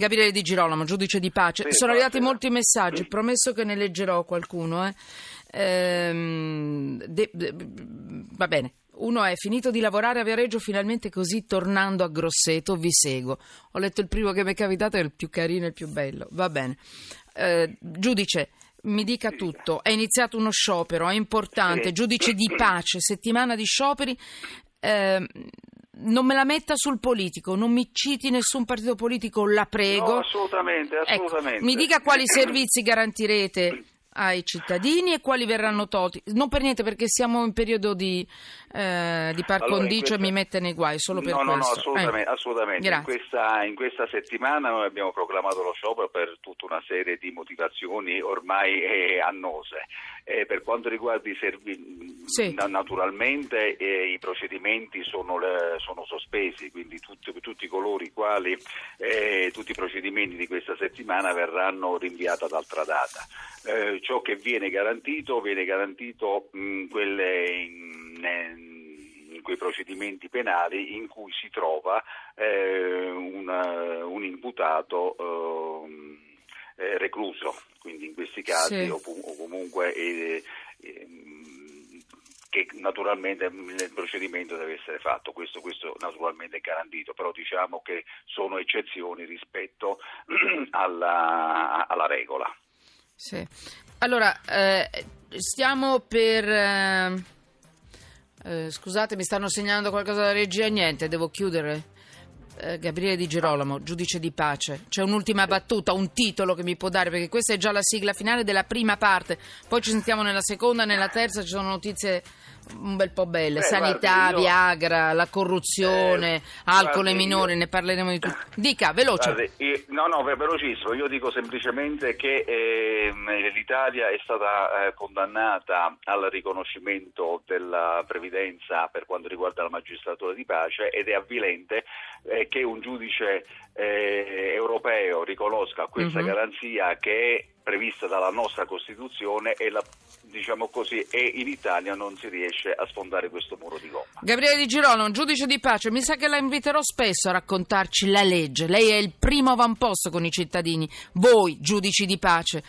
Gabriele Di Girolamo, giudice di pace. Sì, Sono arrivati molti messaggi, promesso che ne leggerò qualcuno. eh. Ehm, de- de- va bene. Uno è finito di lavorare a Viareggio, finalmente così tornando a Grosseto vi seguo. Ho letto il primo che mi è capitato, è il più carino e il più bello. Va bene. Eh, giudice, mi dica tutto. È iniziato uno sciopero, è importante. Giudice di pace, settimana di scioperi. Ehm, non me la metta sul politico, non mi citi nessun partito politico, la prego. No, assolutamente, Ecco, assolutamente. mi dica quali servizi garantirete ai cittadini e quali verranno tolti. Non per niente, perché siamo in periodo di, eh, di par Allora, condicio e mi mette nei guai, solo per no, no, no, questo. assolutamente. Eh. assolutamente. In, questa, in questa settimana noi abbiamo proclamato lo sciopero per tutta una serie di motivazioni ormai eh, annose. Per quanto riguarda i servizi, Sì. naturalmente eh, i procedimenti sono, sono sospesi, quindi tutti, tutti coloro i quali, eh, tutti i procedimenti di questa settimana verranno rinviati ad altra data. Eh, ciò che viene garantito viene garantito mh, quelle in, in quei procedimenti penali in cui si trova eh, un, un imputato ehm, eh, recluso, quindi in questi casi Sì. o, o comunque eh, che naturalmente nel procedimento deve essere fatto, questo, questo naturalmente è garantito, però diciamo che sono eccezioni rispetto alla, alla regola. Sì. Allora, eh, stiamo per... eh, eh, scusate, mi stanno segnalando qualcosa da regia? Niente, devo chiudere. Eh, Gabriele Di Girolamo, giudice di pace. C'è un'ultima battuta, un titolo che mi può dare, perché questa è già la sigla finale della prima parte. Poi ci sentiamo nella seconda, nella terza ci sono notizie un bel po' belle. Beh, Sanità, guardi, io- Viagra, la corruzione, Eh, alcol guardi, minori, io- ne parleremo di tutto. Dica, veloce. Guardi, io- no, no, ve- velocissimo. Io dico semplicemente che ehm, l'Italia è stata eh, condannata al riconoscimento della previdenza per quanto riguarda la magistratura di pace ed è avvilente eh, che un giudice eh, europeo riconosca questa Mhm. garanzia che è prevista dalla nostra Costituzione e la- diciamo così e in Italia non si riesce a sfondare questo muro di gomma. Gabriele Di Girolamo, giudice di pace, mi sa che la inviterò spesso a raccontarci la legge. Lei è il primo avamposto con i cittadini, voi giudici di pace.